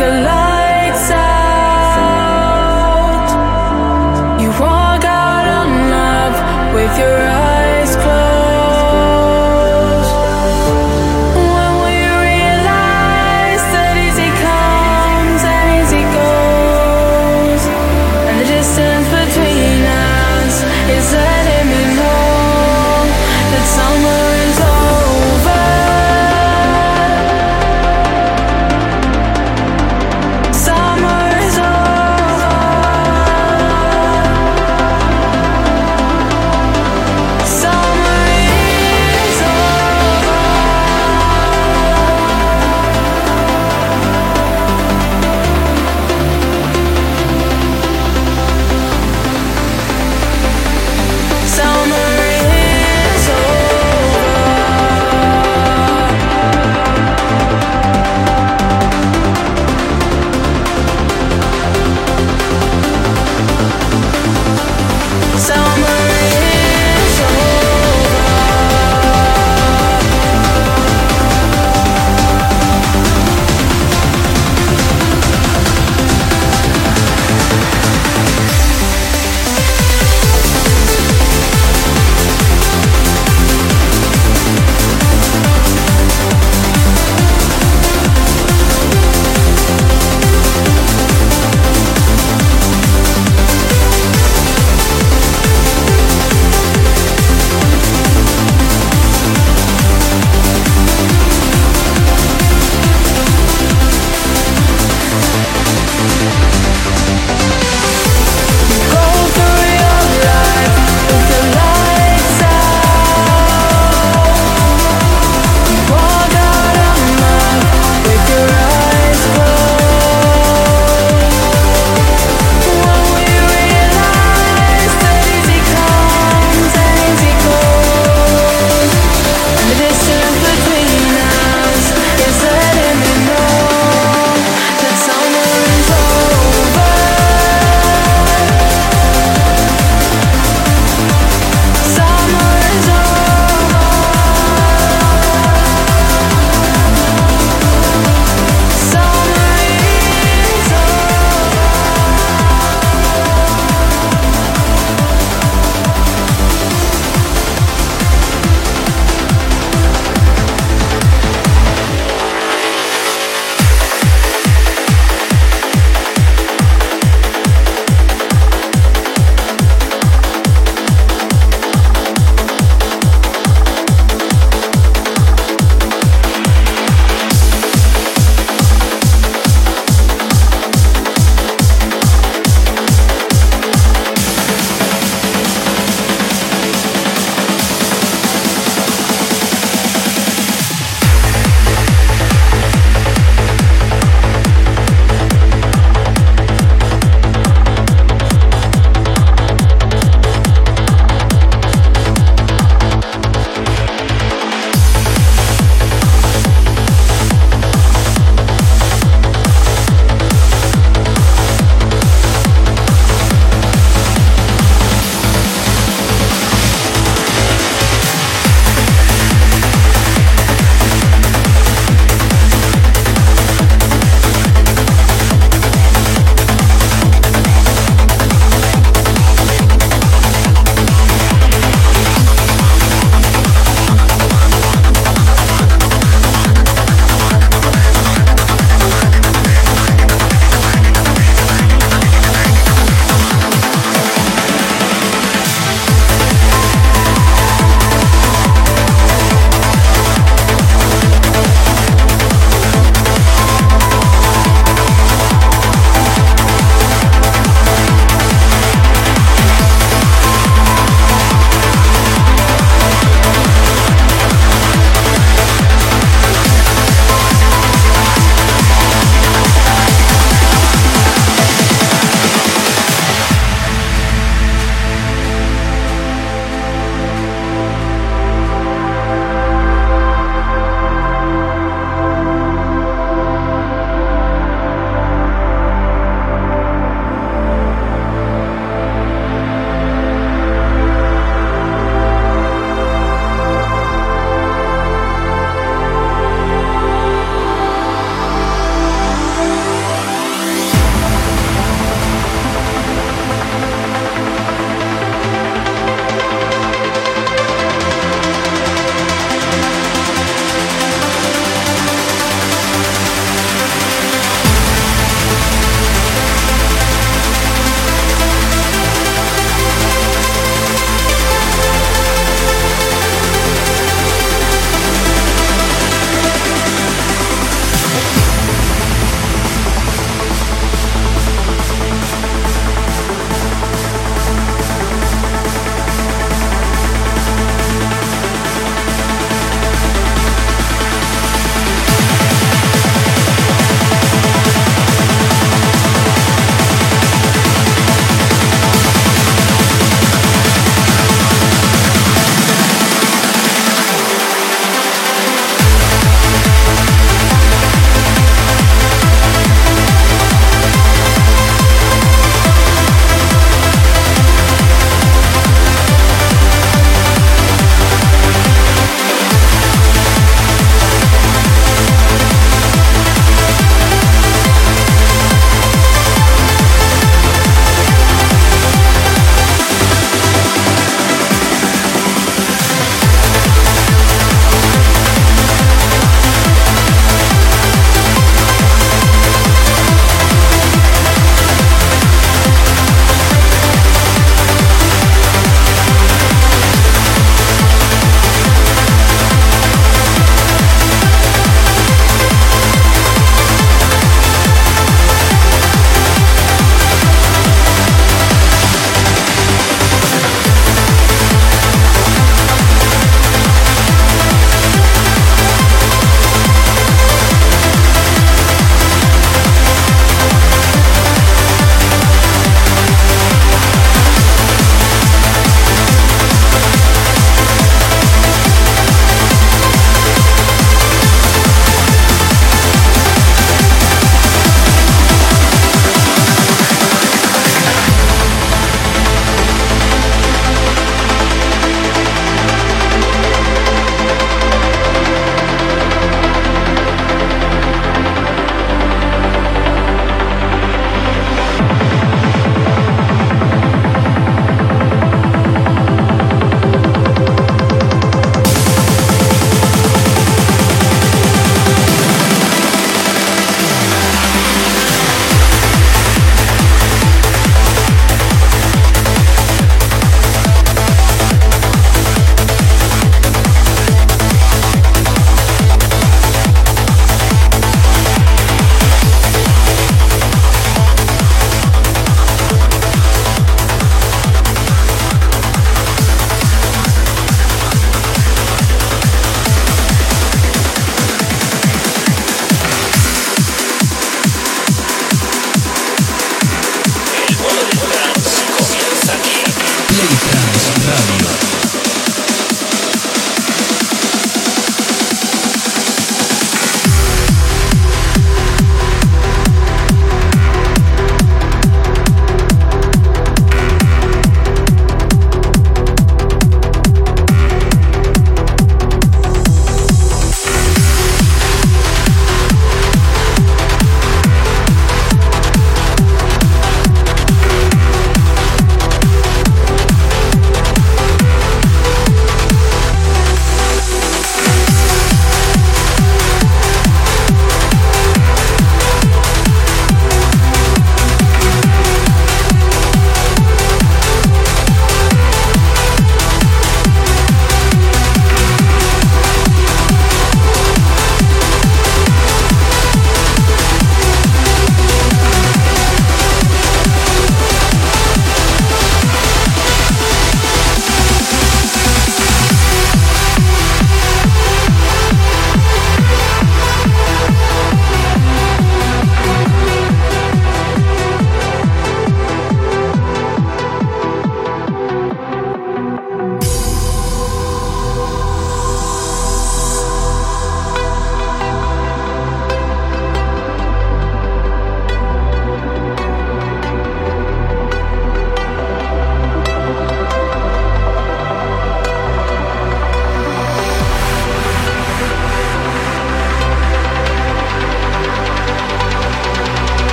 Your a.